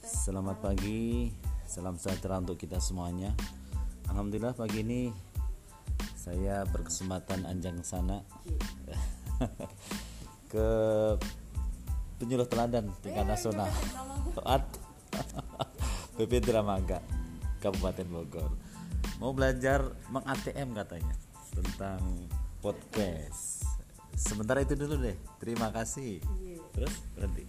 Selamat pagi, salam sejahtera untuk kita semuanya. Alhamdulillah pagi ini saya berkesempatan anjang sana. Ke penyuluh teladan tingkat nasional. at PP Dramaga Kabupaten Bogor. Mau belajar meng ATM katanya tentang podcast. Sementara itu dulu deh. Terima kasih. Terus berhenti.